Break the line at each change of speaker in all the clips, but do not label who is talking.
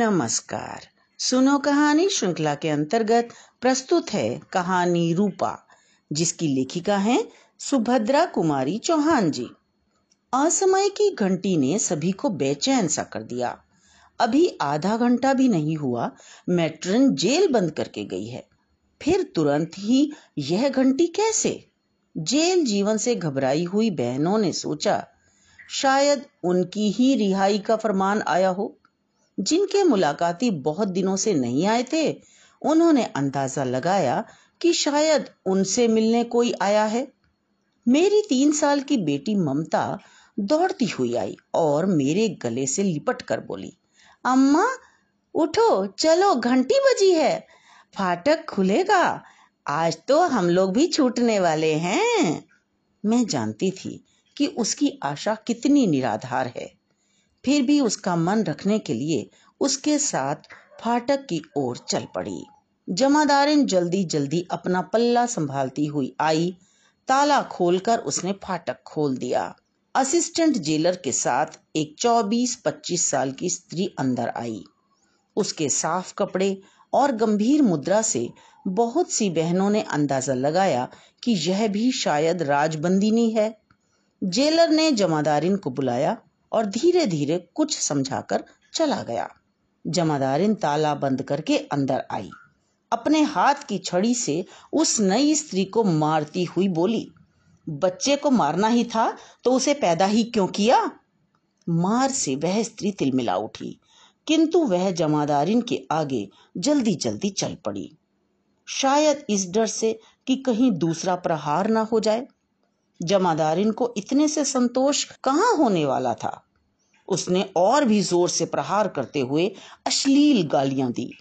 नमस्कार। सुनो कहानी श्रृंखला के अंतर्गत प्रस्तुत है कहानी रूपा, जिसकी लेखिका है सुभद्रा कुमारी चौहान जी। असमय की घंटी ने सभी को बेचैन सा कर दिया। अभी आधा घंटा भी नहीं हुआ मैट्रन जेल बंद करके गई है। फिर तुरंत ही यह घंटी कैसे? जेल जीवन से घबराई हुई बहनों ने सोचा, शायद उनकी ही रिहाई का फरमान आया हो। जिनके मुलाकाती बहुत दिनों से नहीं आए थे, उन्होंने अंदाज़ा लगाया कि शायद उनसे मिलने कोई आया है। मेरी तीन साल की बेटी ममता दौड़ती हुई आई और मेरे गले से लिपट कर बोली, अम्मा, उठो, चलो, घंटी बजी है, फाटक खुलेगा, आज तो हम लोग भी छूटने वाले हैं। मैं जानती थी कि उसकी आशा कितनी निराधार है। फिर भी उसका मन रखने के लिए उसके साथ फाटक की ओर चल पड़ी। जमादारिन जल्दी जल्दी अपना पल्ला संभालती हुई आई। ताला खोलकर उसने फाटक खोल दिया। असिस्टेंट जेलर के साथ एक 24-25 साल की स्त्री अंदर आई। उसके साफ़ कपड़े और गंभीर मुद्रा से बहुत सी बहनों ने अंदाज़ा लगाया कि यह भी शायद राजबंदिनी है। जेलर ने जमादारिन को बुलाया और धीरे धीरे कुछ समझाकर चला गया। जमादारिन ताला बंद करके अंदर आई। अपने हाथ की छड़ी से उस नई स्त्री को मारती हुई बोली, बच्चे को मारना ही था तो उसे पैदा ही क्यों किया? मार से वह स्त्री तिलमिला उठी, किंतु वह जमादारिन के आगे जल्दी जल्दी चल पड़ी। शायद इस डर से कि कहीं दूसरा प्रहार ना हो जाए। जमादारिन को इतने से संतोष कहाँ होने वाला था? उसने और भी ज़ोर से प्रहार करते हुए अश्लील गालियाँ दी।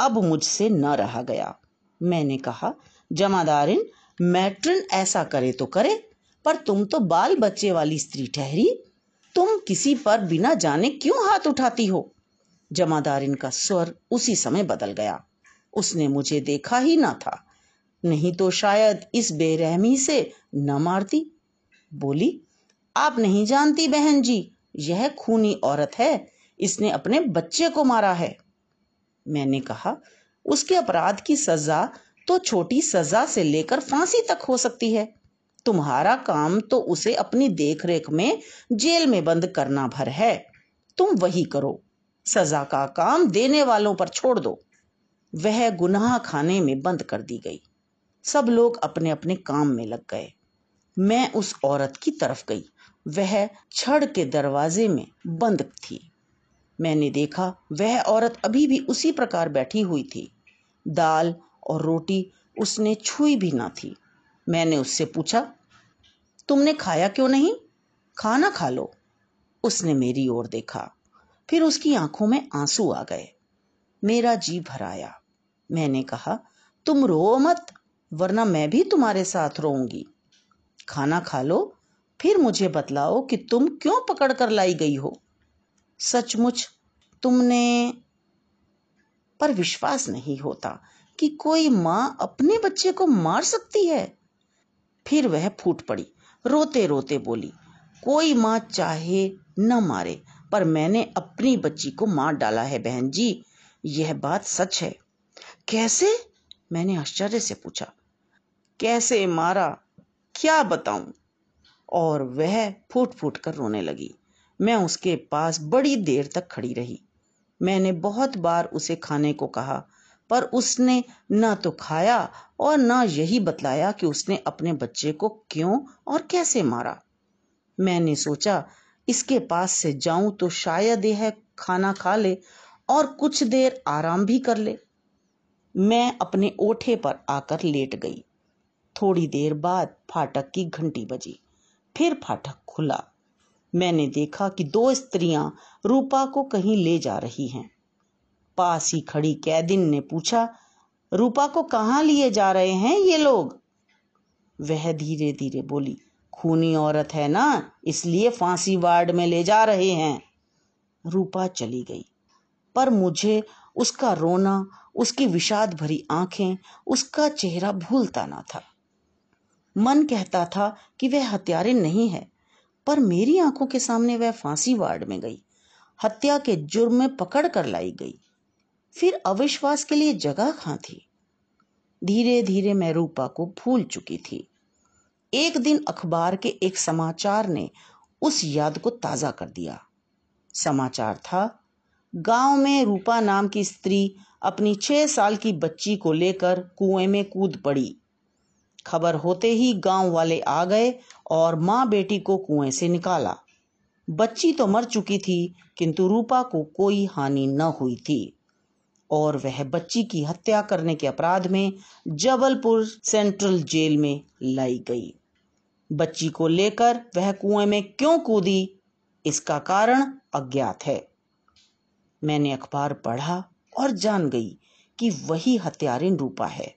अब मुझसे न रहा गया। मैंने कहा, जमादारिन, मैट्रन ऐसा करे तो करे, पर तुम तो बाल बच्चे वाली स्त्री ठहरी। तुम किसी पर बिना जाने क्यों हाथ उठाती हो? जमादारिन का स्वर उसी समय बदल गया। उसने मुझे देखा ही ना था। नहीं तो शायद इस बेरहमी से न मारती। बोली, आप नहीं जानती बहन जी, यह खूनी औरत है, इसने अपने बच्चे को मारा है। मैंने कहा, उसके अपराध की सजा तो छोटी सजा से लेकर फांसी तक हो सकती है। तुम्हारा काम तो उसे अपनी देखरेख में जेल में बंद करना भर है। तुम वही करो, सजा का काम देने वालों पर छोड़ दो। वह गुनाह खाने में बंद कर दी गई। सब लोग अपने अपने काम में लग गए। मैं उस औरत की तरफ़ गई। वह छड़ के दरवाजे में बंद थी। मैंने देखा, वह औरत अभी भी उसी प्रकार बैठी हुई थी। दाल और रोटी उसने छुई भी ना थी। मैंने उससे पूछा, तुमने खाया क्यों नहीं? खाना खा लो। उसने मेरी ओर देखा। फिर उसकी आँखों में आँसू आ गए। मेरा जी भराया मैंने कहा, तुम रो मत। वरना मैं भी तुम्हारे साथ रोऊँगी। खाना खा लो, फिर मुझे बतलाओ कि तुम क्यों पकड़ कर लाई गई हो। सचमुच तुमने पर विश्वास नहीं होता कि कोई माँ अपने बच्चे को मार सकती है। फिर वह फूट पड़ी रोते रोते बोली, कोई माँ चाहे न मारे, पर मैंने अपनी बच्ची को मार डाला है बहन जी, यह बात सच है। कैसे? मैंने आश्चर्य से पूछा। कैसे मारा, क्या बताऊँ? और वह फूट फूट कर रोने लगी। मैं उसके पास बड़ी देर तक खड़ी रही। मैंने बहुत बार उसे खाने को कहा, पर उसने न तो खाया और न यही बतलाया कि उसने अपने बच्चे को क्यों और कैसे मारा। मैंने सोचा, इसके पास से जाऊँ तो शायद यह खाना खा ले और कुछ देर आराम भी कर ले। मैं अपने ओठे पर आकर लेट गई। थोड़ी देर बाद फाटक की घंटी बजी। फिर फाटक खुला। मैंने देखा कि दो स्त्रियाँ रूपा को कहीं ले जा रही हैं। पास ही खड़ी कैदिन ने पूछा, रूपा को कहाँ लिए जा रहे हैं ये लोग? वह धीरे धीरे बोली, खूनी औरत है ना, इसलिए फांसी वार्ड में ले जा रहे हैं। रूपा चली गई। पर मुझे उसका रोना, उसकी विषाद भरी आँखें, उसका चेहरा भूलता ना था। मन कहता था कि वह हत्यारे नहीं है, पर मेरी आँखों के सामने वह फांसी वार्ड में गई। हत्या के जुर्म में पकड़ कर लाई गई। फिर अविश्वास के लिए जगह कहाँ थी? धीरे धीरे मैं रूपा को भूल चुकी थी। एक दिन अखबार के एक समाचार ने उस याद को ताज़ा कर दिया। समाचार था, गाँव में रूपा नाम की स्त्री अपनी छह साल की बच्ची को लेकर कुएँ में कूद पड़ी। खबर होते ही गाँव वाले आ गए और माँ बेटी को कुएँ से निकाला। बच्ची तो मर चुकी थी, किंतु रूपा को कोई हानि न हुई थी। और वह बच्ची की हत्या करने के अपराध में जबलपुर सेंट्रल जेल में लाई गई। बच्ची को लेकर वह कुएँ में क्यों कूदी, इसका कारण अज्ञात है। मैंने अखबार पढ़ा और जान गई कि वही हत्यारिन रूपा है।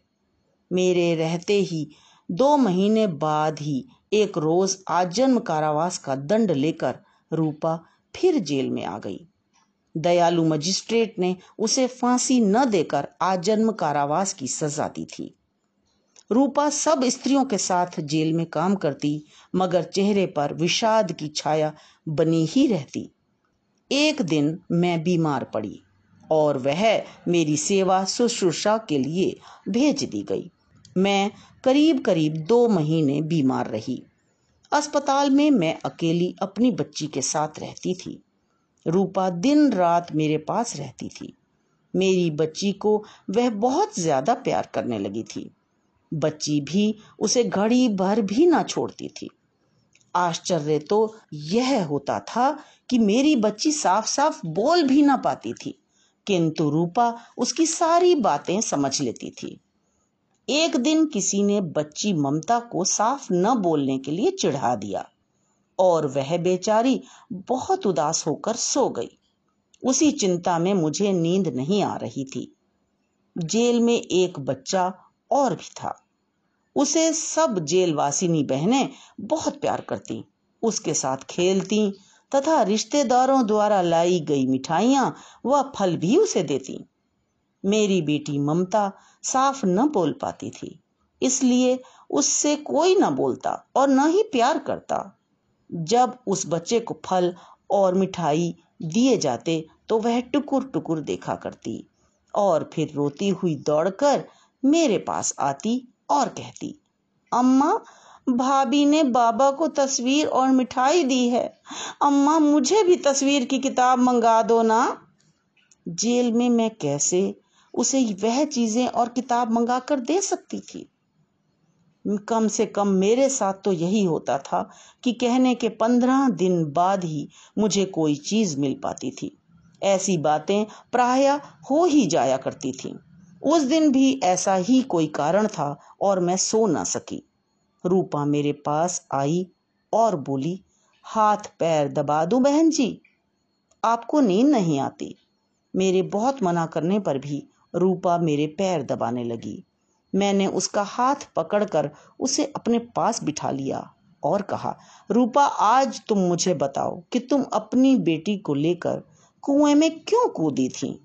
मेरे रहते ही, दो महीने बाद ही एक रोज आजन्म कारावास का दंड लेकर रूपा फिर जेल में आ गई। दयालु मजिस्ट्रेट ने उसे फांसी न देकर आजन्म कारावास की सजा दी थी। रूपा सब स्त्रियों के साथ जेल में काम करती, मगर चेहरे पर विषाद की छाया बनी ही रहती। एक दिन मैं बीमार पड़ी और वह मेरी सेवा शुश्रूषा के लिए भेज दी गई। मैं करीब करीब दो महीने बीमार रही। अस्पताल में मैं अकेली अपनी बच्ची के साथ रहती थी। रूपा दिन रात मेरे पास रहती थी। मेरी बच्ची को वह बहुत ज़्यादा प्यार करने लगी थी। बच्ची भी उसे घड़ी भर भी ना छोड़ती थी। आश्चर्य तो यह होता था कि मेरी बच्ची साफ़ साफ़ बोल भी ना पाती थी, किंतु रूपा उसकी सारी बातें समझ लेती थी। एक दिन किसी ने बच्ची ममता को साफ़ न बोलने के लिए चिढ़ा दिया और वह बेचारी बहुत उदास होकर सो गई। उसी चिंता में मुझे नींद नहीं आ रही थी। जेल में एक बच्चा और भी था। उसे सब जेलवासिनी बहनें बहुत प्यार करती, उसके साथ खेलती तथा रिश्तेदारों द्वारा लाई गई मिठाइयाँ व फल भी उसे देती। मेरी बेटी ममता साफ़ न बोल पाती थी। इसलिए उससे कोई न बोलता और न ही प्यार करता। जब उस बच्चे को फल और मिठाई दिए जाते तो वह टुकुर टुकुर देखा करती और फिर रोती हुई दौड़कर मेरे पास आती और कहती, अम्मा, भाभी ने बाबा को तस्वीर और मिठाई दी है। अम्मा, मुझे भी तस्वीर की किताब मंगा दो ना। जेल में मैं कैसे उसे वह चीज़ें और किताब मंगा कर दे सकती थी। कम से कम मेरे साथ तो यही होता था कि कहने के पंद्रह दिन बाद ही मुझे कोई चीज़ मिल पाती थी। ऐसी बातें प्राय हो ही जाया करती थी। उस दिन भी ऐसा ही कोई कारण था और मैं सो ना सकी। रूपा मेरे पास आई और बोली, हाथ पैर दबा दूँ बहन जी, आपको नींद नहीं आती। मेरे बहुत मना करने पर भी रूपा मेरे पैर दबाने लगी। मैंने उसका हाथ पकड़कर उसे अपने पास बिठा लिया और कहा, रूपा, आज तुम मुझे बताओ कि तुम अपनी बेटी को लेकर कुएँ में क्यों कूदी थी?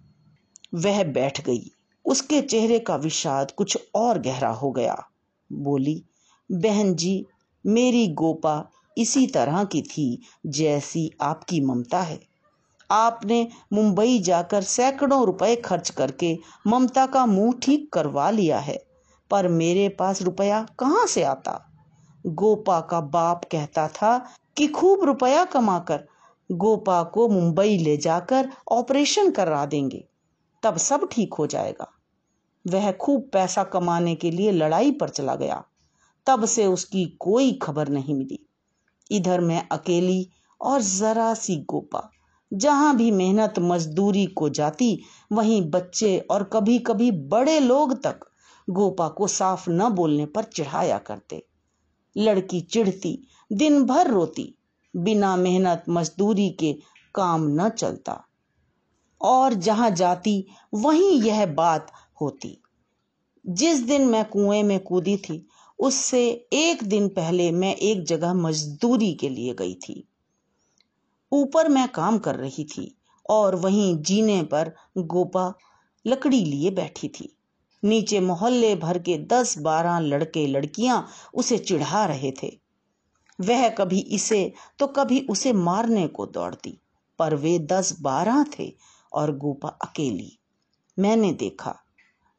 वह बैठ गई। उसके चेहरे का विषाद कुछ और गहरा हो गया। बोली, बहन जी, मेरी गोपा इसी तरह की थी जैसी आपकी ममता है। आपने मुंबई जाकर सैकड़ों रुपए खर्च करके ममता का मुँह ठीक करवा लिया है। पर मेरे पास रुपया कहाँ से आता? गोपा का बाप कहता था कि खूब रुपया कमाकर गोपा को मुंबई ले जाकर ऑपरेशन करा देंगे, तब सब ठीक हो जाएगा। वह खूब पैसा कमाने के लिए लड़ाई पर चला गया। तब से उसकी कोई खबर नहीं मिली। इधर मैं अकेली और जरा सी गोपा जहाँ भी मेहनत मजदूरी को जाती, वहीं बच्चे और कभी कभी बड़े लोग तक गोपा को साफ़ न बोलने पर चिढ़ाया करते। लड़की चिढ़ती दिन भर रोती, बिना मेहनत मजदूरी के काम न चलता। और जहाँ जाती, वहीं यह बात होती। जिस दिन मैं कुएँ में कूदी थी, उससे एक दिन पहले मैं एक जगह मजदूरी के लिए गई थी। ऊपर मैं काम कर रही थी और वहीं जीने पर गोपा लकड़ी लिए बैठी थी। नीचे मोहल्ले भर के दस बारह लड़के लड़कियाँ उसे चिढ़ा रहे थे। वह कभी इसे तो कभी उसे मारने को दौड़ती, पर वे दस बारह थे और गोपा अकेली। मैंने देखा,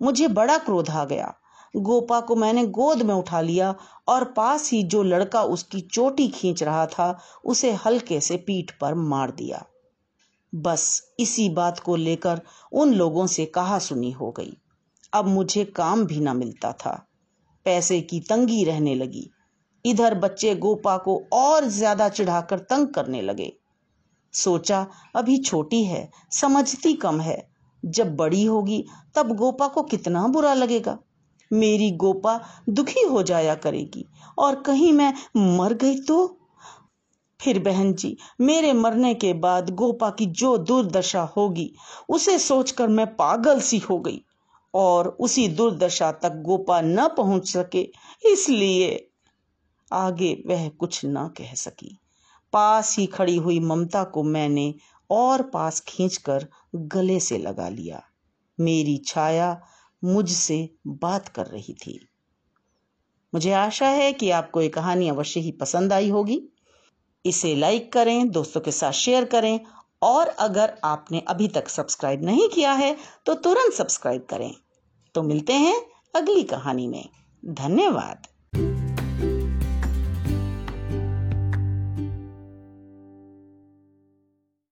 मुझे बड़ा क्रोध आ गया गोपा को मैंने गोद में उठा लिया और पास ही जो लड़का उसकी चोटी खींच रहा था, उसे हल्के से पीठ पर मार दिया। बस इसी बात को लेकर उन लोगों से कहा सुनी हो गई। अब मुझे काम भी ना मिलता था। पैसे की तंगी रहने लगी। इधर बच्चे गोपा को और ज़्यादा चिढ़ाकर तंग करने लगे। सोचा, अभी छोटी है, समझती कम है। जब बड़ी होगी, तब गोपा को कितना बुरा लगेगा? मेरी गोपा दुखी हो जाया करेगी। और कहीं मैं मर गई तो? फिर बहन जी, मेरे मरने के बाद गोपा की जो दुर्दशा होगी, उसे सोचकर मैं पागल सी हो गई। और उसी दुर्दशा तक गोपा न पहुँच सके, इसलिए आगे वह कुछ न कह सकी। पास ही खड़ी हुई ममता को मैंने और पास खींचकर गले से लगा लिया। मेरी छाया मुझसे बात कर रही थी। मुझे आशा है कि आपको ये कहानी अवश्य ही पसंद आई होगी। इसे लाइक करें, दोस्तों के साथ शेयर करें, और अगर आपने अभी तक सब्सक्राइब नहीं किया है तो तुरंत सब्सक्राइब करें। तो मिलते हैं अगली कहानी में। धन्यवाद।